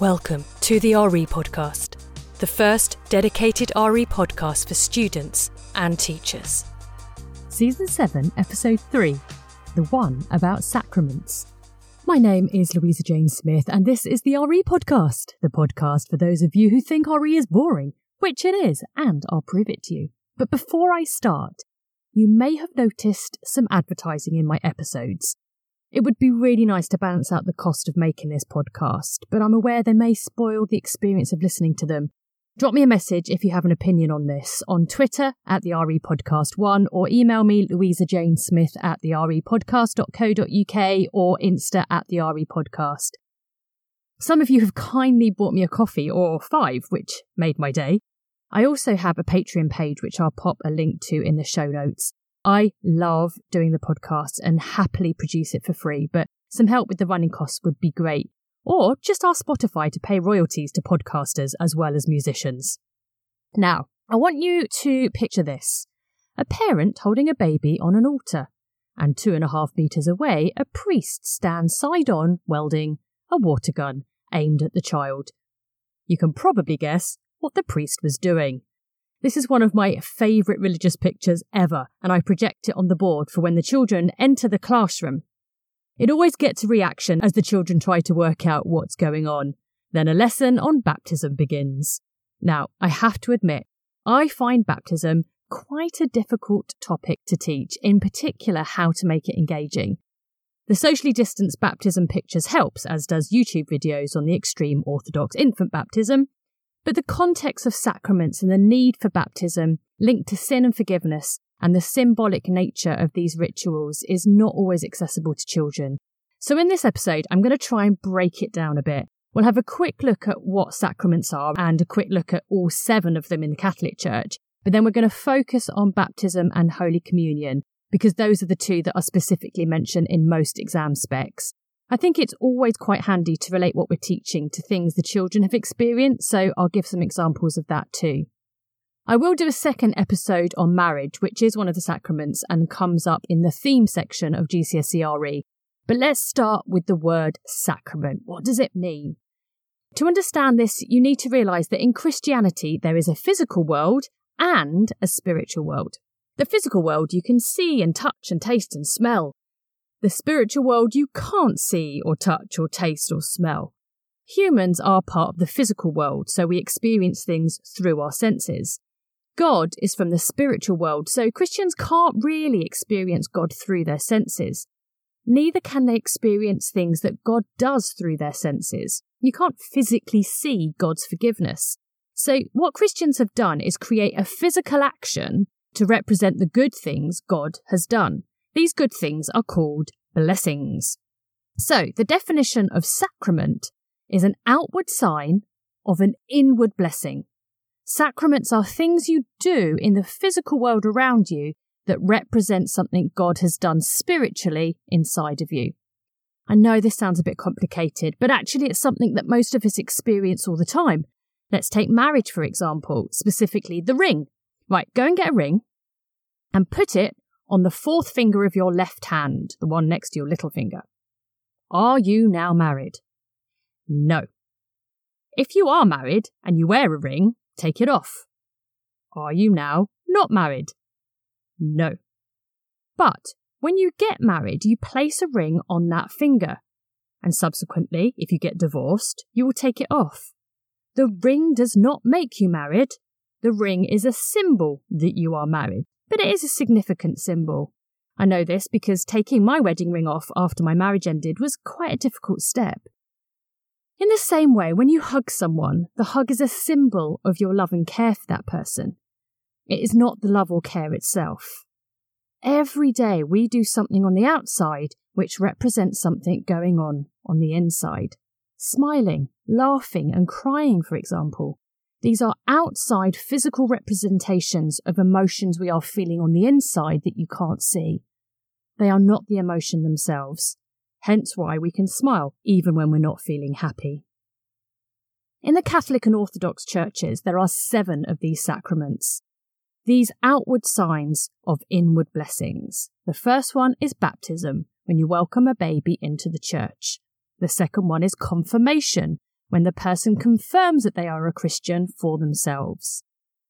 Welcome to the RE Podcast, the first dedicated RE podcast for students and teachers. Season 7, Episode 3 The One About Sacraments. My name is Louisa Jane Smith, and this is the RE Podcast, the podcast for those of you who think RE is boring, which it is, and I'll prove it to you. But before I start, you may have noticed some advertising in my episodes. It would be really nice to balance out the cost of making this podcast, but I'm aware they may spoil the experience of listening to them. Drop me a message if you have an opinion on this on Twitter at the RE Podcast One or email me Louisa Jane Smith at the repodcast.co.uk or Insta at the RE Podcast. Some of you have kindly bought me a coffee or five, which made my day. I also have a Patreon page, which I'll pop a link to in the show notes. I love doing the podcast and happily produce it for free, but some help with the running costs would be great. Or just ask Spotify to pay royalties to podcasters as well as musicians. Now, I want you to picture this a parent holding a baby on an altar, and two and a half metres away, a priest stands side on welding a water gun aimed at the child. You can probably guess what the priest was doing. This is one of my favourite religious pictures ever, and I project it on the board for when the children enter the classroom. It always gets a reaction as the children try to work out what's going on. Then a lesson on baptism begins. Now, I have to admit, I find baptism quite a difficult topic to teach, in particular how to make it engaging. The socially distanced baptism pictures helps, as does YouTube videos on the extreme Orthodox infant baptism, but the context of sacraments and the need for baptism linked to sin and forgiveness and the symbolic nature of these rituals is not always accessible to children. So, in this episode, I'm going to try and break it down a bit. We'll have a quick look at what sacraments are and a quick look at all seven of them in the Catholic Church. But then we're going to focus on baptism and Holy Communion because those are the two that are specifically mentioned in most exam specs. I think it's always quite handy to relate what we're teaching to things the children have experienced, so I'll give some examples of that too. I will do a second episode on marriage, which is one of the sacraments and comes up in the theme section of GCSE But let's start with the word sacrament. What does it mean? To understand this, you need to realise that in Christianity there is a physical world and a spiritual world. The physical world you can see and touch and taste and smell. The spiritual world you can't see or touch or taste or smell. Humans are part of the physical world, so we experience things through our senses. God is from the spiritual world, so Christians can't really experience God through their senses. Neither can they experience things that God does through their senses. You can't physically see God's forgiveness. So, what Christians have done is create a physical action to represent the good things God has done. These good things are called blessings. So, the definition of sacrament is an outward sign of an inward blessing. Sacraments are things you do in the physical world around you that represent something God has done spiritually inside of you. I know this sounds a bit complicated, but actually it's something that most of us experience all the time. Let's take marriage, for example, specifically the ring. Right, go and get a ring and put it on the fourth finger of your left hand, the one next to your little finger. Are you now married? No. If you are married and you wear a ring, take it off. Are you now not married? No. But when you get married, you place a ring on that finger. And subsequently, if you get divorced, you will take it off. The ring does not make you married. The ring is a symbol that you are married but it is a significant symbol. I know this because taking my wedding ring off after my marriage ended was quite a difficult step. In the same way, when you hug someone, the hug is a symbol of your love and care for that person. It is not the love or care itself. Every day we do something on the outside which represents something going on on the inside. Smiling, laughing, and crying, for example, these are outside physical representations of emotions we are feeling on the inside that you can't see. They are not the emotion themselves, hence why we can smile even when we're not feeling happy. In the Catholic and Orthodox churches, there are seven of these sacraments. These outward signs of inward blessings. The first one is baptism, when you welcome a baby into the church. The second one is confirmation, when the person confirms that they are a Christian for themselves.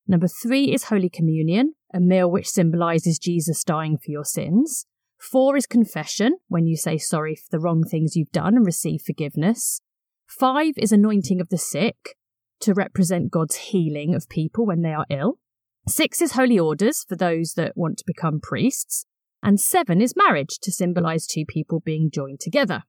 Number three is Holy Communion, a meal which symbolizes Jesus dying for your sins. Four is confession, when you say sorry for the wrong things you've done and receive forgiveness. Five is anointing of the sick, to represent God's healing of people when they are ill. Six is holy orders for those that want to become priests. And seven is marriage to symbolize two people being joined together.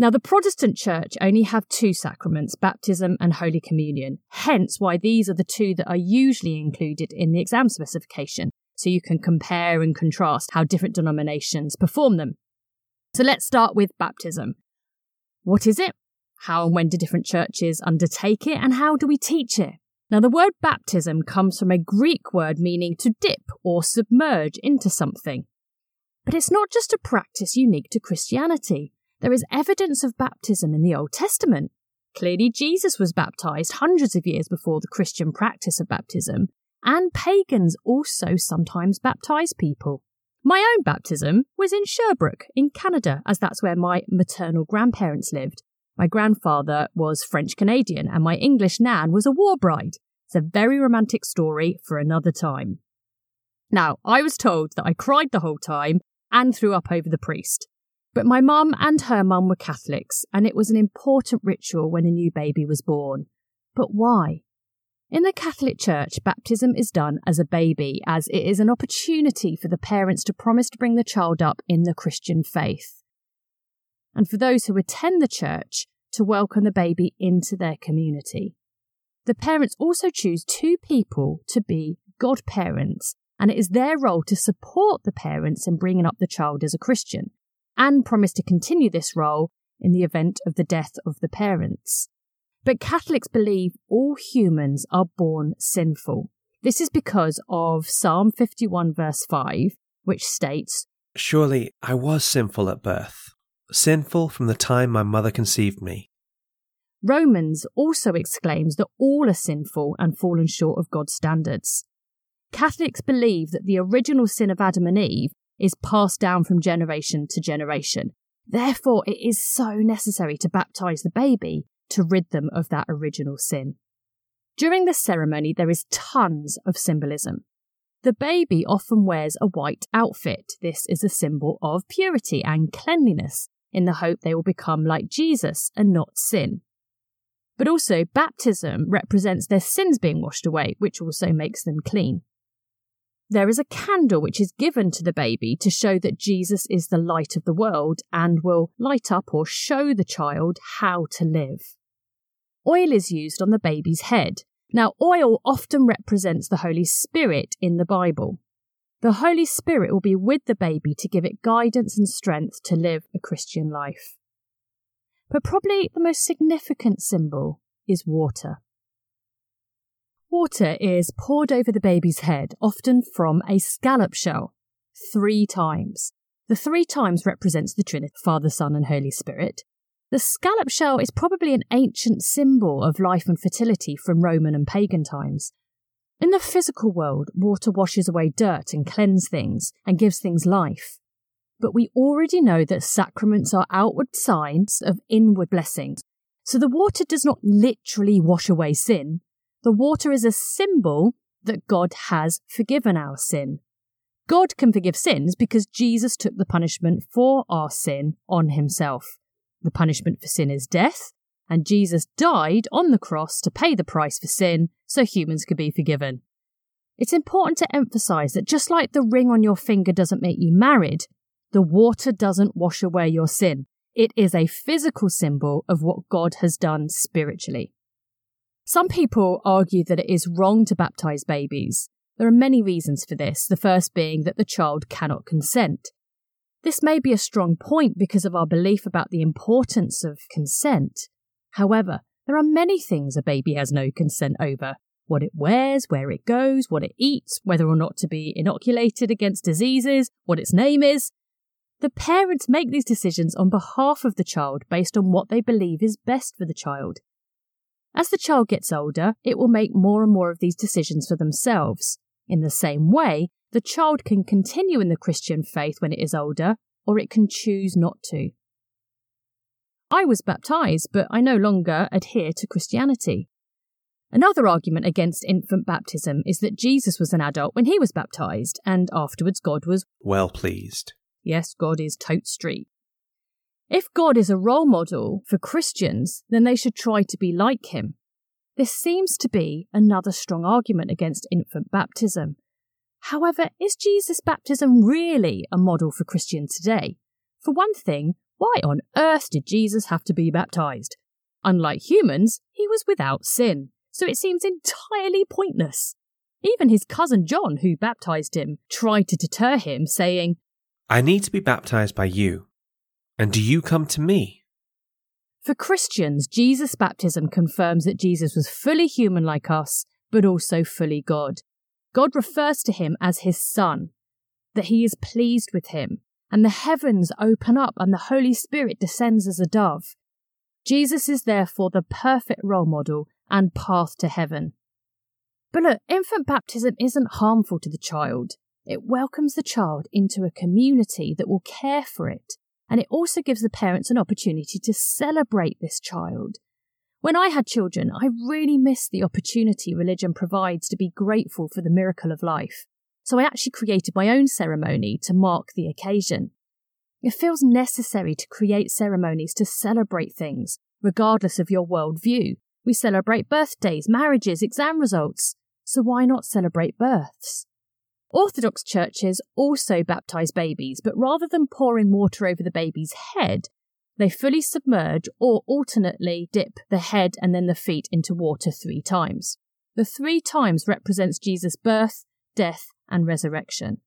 Now, the Protestant Church only have two sacraments, baptism and Holy Communion, hence why these are the two that are usually included in the exam specification, so you can compare and contrast how different denominations perform them. So let's start with baptism. What is it? How and when do different churches undertake it, and how do we teach it? Now, the word baptism comes from a Greek word meaning to dip or submerge into something. But it's not just a practice unique to Christianity. There is evidence of baptism in the Old Testament. Clearly, Jesus was baptized hundreds of years before the Christian practice of baptism, and pagans also sometimes baptize people. My own baptism was in Sherbrooke, in Canada, as that's where my maternal grandparents lived. My grandfather was French Canadian, and my English nan was a war bride. It's a very romantic story for another time. Now, I was told that I cried the whole time and threw up over the priest. But my mum and her mum were Catholics, and it was an important ritual when a new baby was born. But why? In the Catholic Church, baptism is done as a baby, as it is an opportunity for the parents to promise to bring the child up in the Christian faith. And for those who attend the church, to welcome the baby into their community. The parents also choose two people to be godparents, and it is their role to support the parents in bringing up the child as a Christian and promise to continue this role in the event of the death of the parents. But Catholics believe all humans are born sinful. This is because of Psalm 51, verse 5, which states Surely I was sinful at birth, sinful from the time my mother conceived me. Romans also exclaims that all are sinful and fallen short of God's standards. Catholics believe that the original sin of Adam and Eve is passed down from generation to generation. Therefore, it is so necessary to baptize the baby to rid them of that original sin. During this ceremony, there is tons of symbolism. The baby often wears a white outfit. This is a symbol of purity and cleanliness, in the hope they will become like Jesus and not sin. But also, baptism represents their sins being washed away, which also makes them clean. There is a candle which is given to the baby to show that Jesus is the light of the world and will light up or show the child how to live. Oil is used on the baby's head. Now, oil often represents the Holy Spirit in the Bible. The Holy Spirit will be with the baby to give it guidance and strength to live a Christian life. But probably the most significant symbol is water. Water is poured over the baby's head, often from a scallop shell, three times. The three times represents the Trinity, Father, Son, and Holy Spirit. The scallop shell is probably an ancient symbol of life and fertility from Roman and pagan times. In the physical world, water washes away dirt and cleans things and gives things life. But we already know that sacraments are outward signs of inward blessings. So the water does not literally wash away sin, the water is a symbol that God has forgiven our sin. God can forgive sins because Jesus took the punishment for our sin on himself. The punishment for sin is death, and Jesus died on the cross to pay the price for sin so humans could be forgiven. It's important to emphasize that just like the ring on your finger doesn't make you married, the water doesn't wash away your sin. It is a physical symbol of what God has done spiritually. Some people argue that it is wrong to baptize babies. There are many reasons for this, the first being that the child cannot consent. This may be a strong point because of our belief about the importance of consent. However, there are many things a baby has no consent over what it wears, where it goes, what it eats, whether or not to be inoculated against diseases, what its name is. The parents make these decisions on behalf of the child based on what they believe is best for the child. As the child gets older, it will make more and more of these decisions for themselves. In the same way, the child can continue in the Christian faith when it is older, or it can choose not to. I was baptized, but I no longer adhere to Christianity. Another argument against infant baptism is that Jesus was an adult when he was baptized, and afterwards God was well pleased. Yes, God is tote street. If God is a role model for Christians, then they should try to be like him. This seems to be another strong argument against infant baptism. However, is Jesus' baptism really a model for Christians today? For one thing, why on earth did Jesus have to be baptized? Unlike humans, he was without sin so it seems entirely pointless. Even his cousin John, who baptized him, tried to deter him, saying, I need to be baptized by you, and do you come to me? For Christians, Jesus' baptism confirms that Jesus was fully human like us, but also fully God. God refers to him as his son, that he is pleased with him, and the heavens open up and the Holy Spirit descends as a dove. Jesus is therefore the perfect role model and path to heaven. But look, infant baptism isn't harmful to the child. It welcomes the child into a community that will care for it, and it also gives the parents an opportunity to celebrate this child. When I had children, I really missed the opportunity religion provides to be grateful for the miracle of life. So I actually created my own ceremony to mark the occasion. It feels necessary to create ceremonies to celebrate things, regardless of your worldview, we celebrate birthdays, marriages, exam results. So why not celebrate births? Orthodox churches also baptize babies, but rather than pouring water over the baby's head, they fully submerge or alternately dip the head and then the feet into water three times. The three times represents Jesus' birth, death, and resurrection.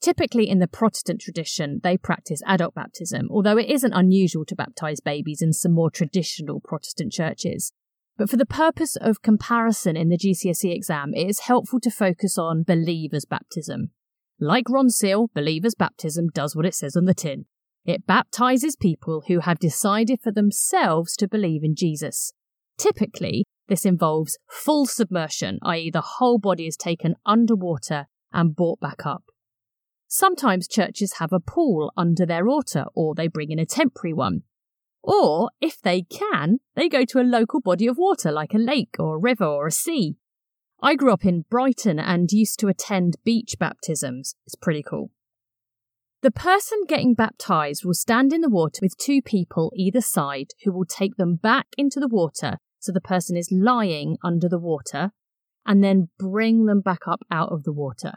Typically, in the Protestant tradition, they practice adult baptism, although it isn't unusual to baptize babies in some more traditional Protestant churches. But for the purpose of comparison in the GCSE exam, it is helpful to focus on believers' baptism. Like Ronseal, believers' baptism does what it says on the tin. It baptizes people who have decided for themselves to believe in Jesus. Typically, this involves full submersion, i.e., the whole body is taken underwater and brought back up. Sometimes churches have a pool under their altar, or they bring in a temporary one. Or, if they can, they go to a local body of water like a lake or a river or a sea. I grew up in Brighton and used to attend beach baptisms. It's pretty cool. The person getting baptized will stand in the water with two people either side who will take them back into the water so the person is lying under the water and then bring them back up out of the water.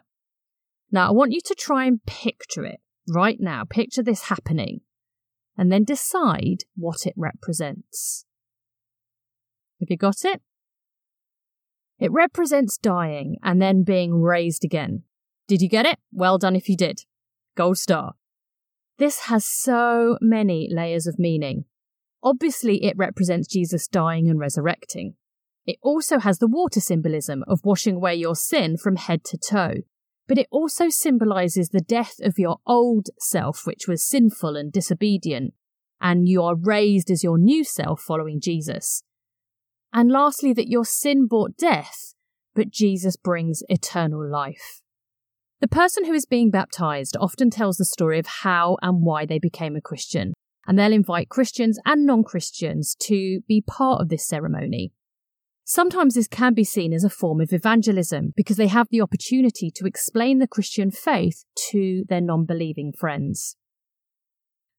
Now, I want you to try and picture it right now. Picture this happening and then decide what it represents. Have you got it? It represents dying and then being raised again. Did you get it? Well done if you did. Gold star. This has so many layers of meaning. Obviously, it represents Jesus dying and resurrecting. It also has the water symbolism of washing away your sin from head to toe, but it also symbolizes the death of your old self, which was sinful and disobedient, and you are raised as your new self following Jesus. And lastly, that your sin brought death, but Jesus brings eternal life. The person who is being baptized often tells the story of how and why they became a Christian, and they'll invite Christians and non Christians to be part of this ceremony. Sometimes this can be seen as a form of evangelism because they have the opportunity to explain the Christian faith to their non believing friends.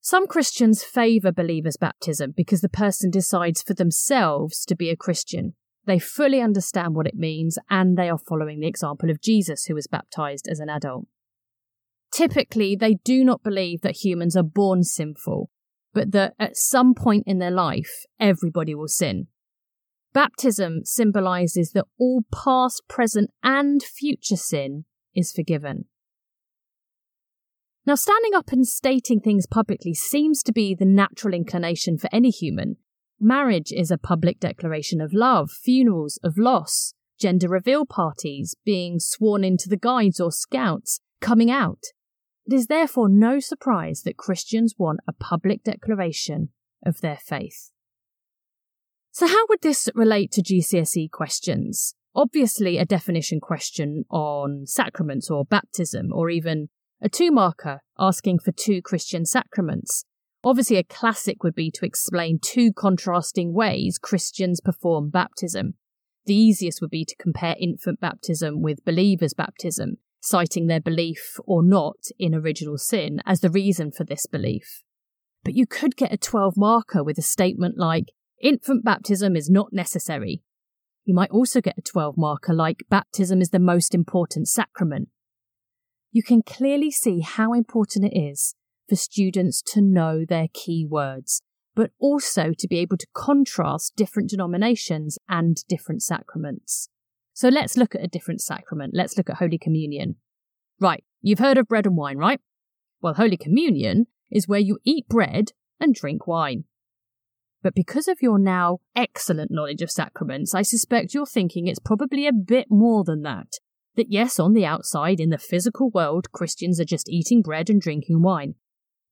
Some Christians favour believers' baptism because the person decides for themselves to be a Christian. They fully understand what it means and they are following the example of Jesus, who was baptized as an adult. Typically, they do not believe that humans are born sinful, but that at some point in their life, everybody will sin, Baptism symbolizes that all past, present, and future sin is forgiven. Now, standing up and stating things publicly seems to be the natural inclination for any human. Marriage is a public declaration of love, funerals of loss, gender reveal parties, being sworn into the guides or scouts, coming out. It is therefore no surprise that Christians want a public declaration of their faith. So, how would this relate to GCSE questions? Obviously, a definition question on sacraments or baptism, or even a two marker asking for two Christian sacraments, Obviously, a classic would be to explain two contrasting ways Christians perform baptism. The easiest would be to compare infant baptism with believers' baptism, citing their belief or not in original sin as the reason for this belief. But you could get a 12 marker with a statement like, infant baptism is not necessary. You might also get a 12 marker like, baptism is the most important sacrament. You can clearly see how important it is for students to know their key words, but also to be able to contrast different denominations and different sacraments. So let's look at a different sacrament. Let's look at Holy Communion. Right, you've heard of bread and wine, right? Well, Holy Communion is where you eat bread and drink wine. But because of your now excellent knowledge of sacraments, I suspect you're thinking it's probably a bit more than that. That yes, on the outside, in the physical world, Christians are just eating bread and drinking wine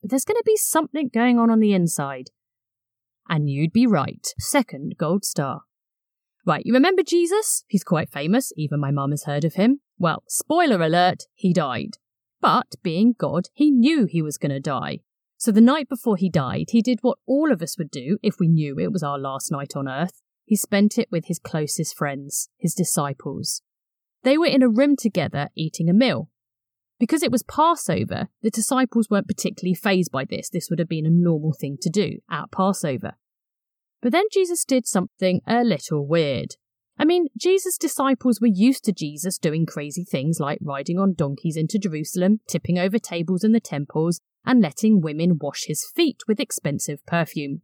but there's going to be something going on on the inside. And you'd be right. Second gold star. Right, you remember Jesus? He's quite famous, even my mum has heard of him. Well, spoiler alert, he died. But being God, he knew he was going to die. So the night before he died, he did what all of us would do if we knew it was our last night on earth. He spent it with his closest friends, his disciples. They were in a room together eating a meal. Because it was Passover, the disciples weren't particularly phased by this. This would have been a normal thing to do at Passover. But then Jesus did something a little weird. I mean, Jesus' disciples were used to Jesus doing crazy things like riding on donkeys into Jerusalem, tipping over tables in the temples, and letting women wash his feet with expensive perfume.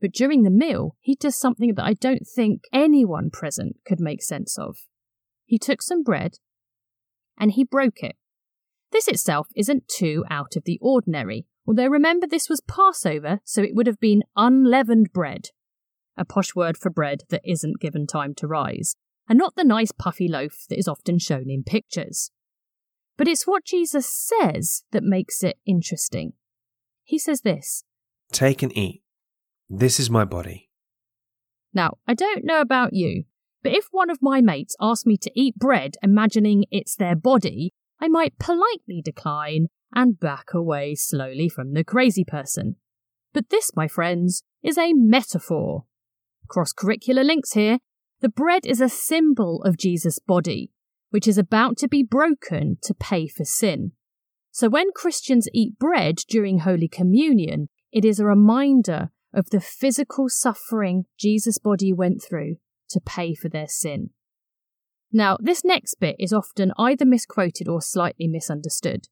But during the meal, he does something that I don't think anyone present could make sense of. He took some bread and he broke it. This itself isn't too out of the ordinary, although remember this was Passover, so it would have been unleavened bread. A posh word for bread that isn't given time to rise, and not the nice puffy loaf that is often shown in pictures. But it's what Jesus says that makes it interesting. He says this Take and eat. This is my body. Now, I don't know about you, but if one of my mates asked me to eat bread imagining it's their body, I might politely decline and back away slowly from the crazy person. But this, my friends, is a metaphor. Cross curricular links here. The bread is a symbol of Jesus' body, which is about to be broken to pay for sin. So when Christians eat bread during Holy Communion, it is a reminder of the physical suffering Jesus' body went through to pay for their sin. Now, this next bit is often either misquoted or slightly misunderstood.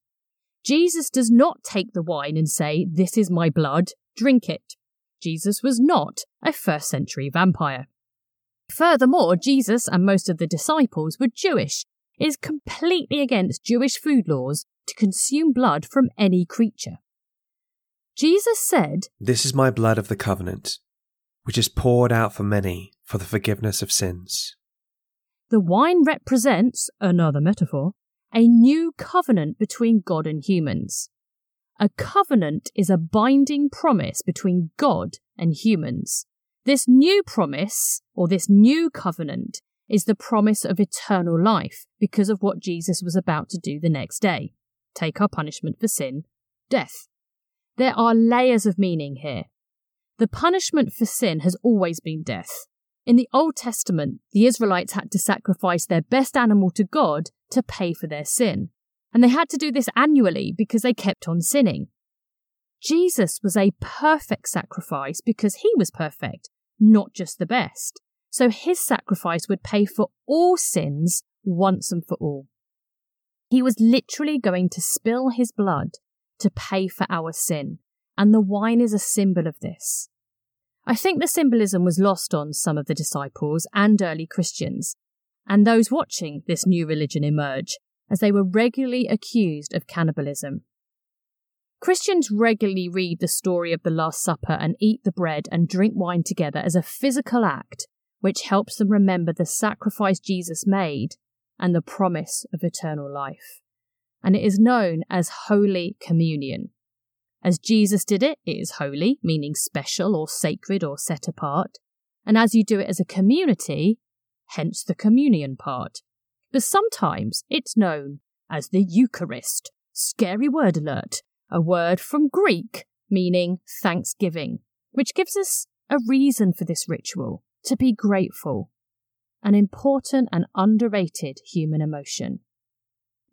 Jesus does not take the wine and say, This is my blood, drink it. Jesus was not a first century vampire. Furthermore, Jesus and most of the disciples were Jewish. It is completely against Jewish food laws to consume blood from any creature. Jesus said, This is my blood of the covenant, which is poured out for many for the forgiveness of sins. The wine represents, another metaphor, a new covenant between God and humans. A covenant is a binding promise between God and humans. This new promise, or this new covenant, is the promise of eternal life because of what Jesus was about to do the next day take our punishment for sin, death. There are layers of meaning here. The punishment for sin has always been death. In the Old Testament, the Israelites had to sacrifice their best animal to God to pay for their sin. And they had to do this annually because they kept on sinning. Jesus was a perfect sacrifice because he was perfect, not just the best. So his sacrifice would pay for all sins once and for all. He was literally going to spill his blood to pay for our sin, and the wine is a symbol of this. I think the symbolism was lost on some of the disciples and early Christians, and those watching this new religion emerge, as they were regularly accused of cannibalism. Christians regularly read the story of the Last Supper and eat the bread and drink wine together as a physical act which helps them remember the sacrifice Jesus made and the promise of eternal life. And it is known as Holy Communion. As Jesus did it, it is holy, meaning special or sacred or set apart. And as you do it as a community, hence the communion part. But sometimes it's known as the Eucharist. Scary word alert. A word from Greek meaning thanksgiving, which gives us a reason for this ritual to be grateful, an important and underrated human emotion.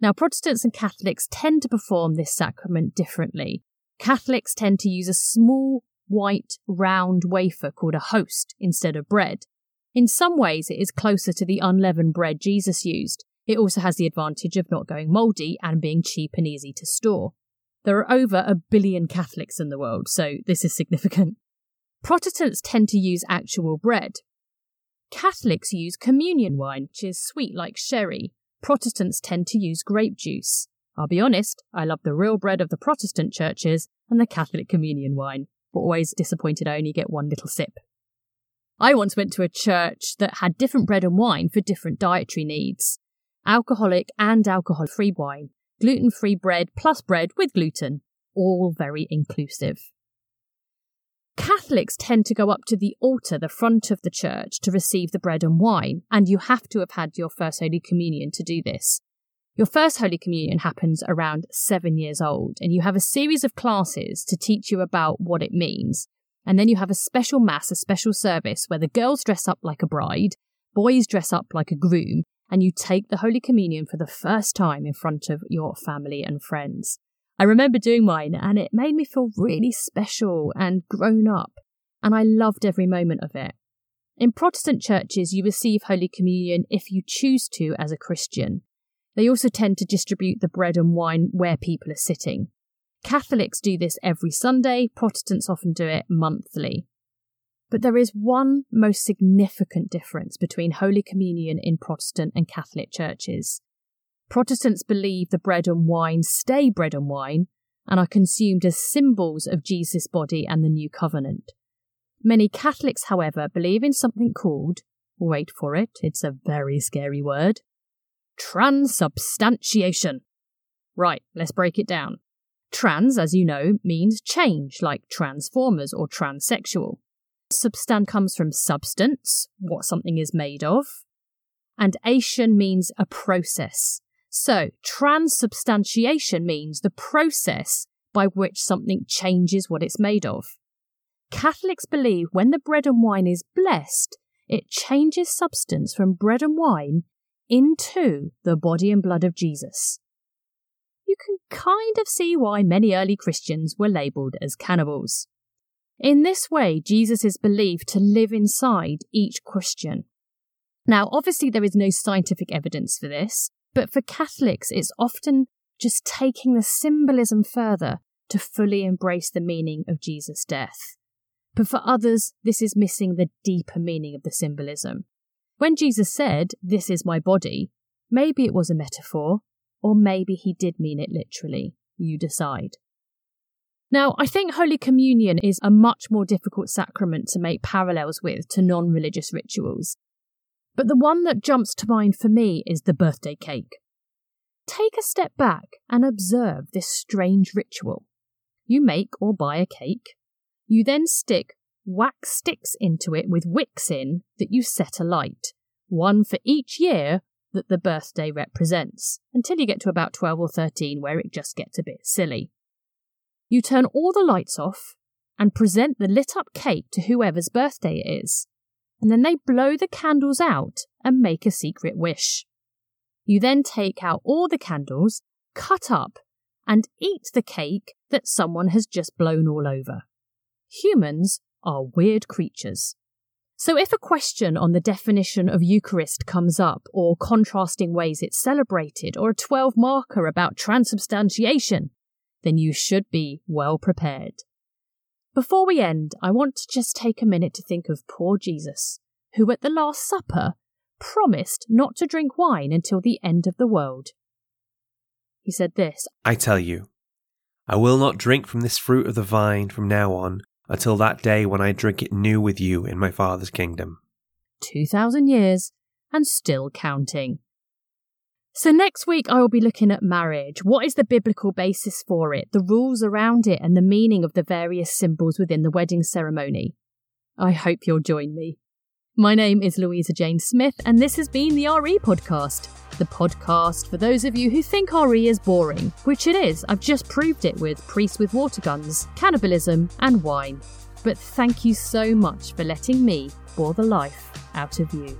Now, Protestants and Catholics tend to perform this sacrament differently. Catholics tend to use a small, white, round wafer called a host instead of bread. In some ways, it is closer to the unleavened bread Jesus used. It also has the advantage of not going mouldy and being cheap and easy to store. There are over a billion Catholics in the world, so this is significant. Protestants tend to use actual bread. Catholics use communion wine, which is sweet like sherry, Protestants tend to use grape juice. I'll be honest, I love the real bread of the Protestant churches and the Catholic communion wine, but always disappointed I only get one little sip. I once went to a church that had different bread and wine for different dietary needs alcoholic and alcohol free wine, gluten free bread plus bread with gluten, all very inclusive. Catholics tend to go up to the altar, the front of the church, to receive the bread and wine, and you have to have had your first Holy Communion to do this. Your first Holy Communion happens around seven years old, and you have a series of classes to teach you about what it means. And then you have a special Mass, a special service where the girls dress up like a bride, boys dress up like a groom, and you take the Holy Communion for the first time in front of your family and friends. I remember doing mine and it made me feel really special and grown up, and I loved every moment of it. In Protestant churches, you receive Holy Communion if you choose to as a Christian. They also tend to distribute the bread and wine where people are sitting. Catholics do this every Sunday, Protestants often do it monthly. But there is one most significant difference between Holy Communion in Protestant and Catholic churches. Protestants believe the bread and wine stay bread and wine and are consumed as symbols of Jesus' body and the new covenant. Many Catholics, however, believe in something called, wait for it, it's a very scary word, transubstantiation. Right, let's break it down. Trans, as you know, means change, like transformers or transsexual. Substan comes from substance, what something is made of, and ation means a process, so, transubstantiation means the process by which something changes what it's made of. Catholics believe when the bread and wine is blessed, it changes substance from bread and wine into the body and blood of Jesus. You can kind of see why many early Christians were labelled as cannibals. In this way, Jesus is believed to live inside each Christian. Now, obviously, there is no scientific evidence for this, but for Catholics, it's often just taking the symbolism further to fully embrace the meaning of Jesus' death. But for others, this is missing the deeper meaning of the symbolism. When Jesus said, This is my body, maybe it was a metaphor, or maybe he did mean it literally. You decide. Now, I think Holy Communion is a much more difficult sacrament to make parallels with to non religious rituals, but the one that jumps to mind for me is the birthday cake. Take a step back and observe this strange ritual. You make or buy a cake. You then stick wax sticks into it with wicks in that you set alight, one for each year that the birthday represents, until you get to about 12 or 13 where it just gets a bit silly. You turn all the lights off and present the lit up cake to whoever's birthday it is and then they blow the candles out and make a secret wish. You then take out all the candles, cut up, and eat the cake that someone has just blown all over. Humans are weird creatures. So, if a question on the definition of Eucharist comes up, or contrasting ways it's celebrated, or a 12 marker about transubstantiation, then you should be well prepared. Before we end, I want to just take a minute to think of poor Jesus, who at the Last Supper promised not to drink wine until the end of the world. He said this I tell you, I will not drink from this fruit of the vine from now on until that day when I drink it new with you in my Father's kingdom. Two thousand years and still counting. So, next week, I will be looking at marriage. What is the biblical basis for it, the rules around it, and the meaning of the various symbols within the wedding ceremony? I hope you'll join me. My name is Louisa Jane Smith, and this has been the RE Podcast. the podcast for those of you who think RE is boring, which it is. I've just proved it with priests with water guns, cannibalism, and wine. But thank you so much for letting me bore the life out of you.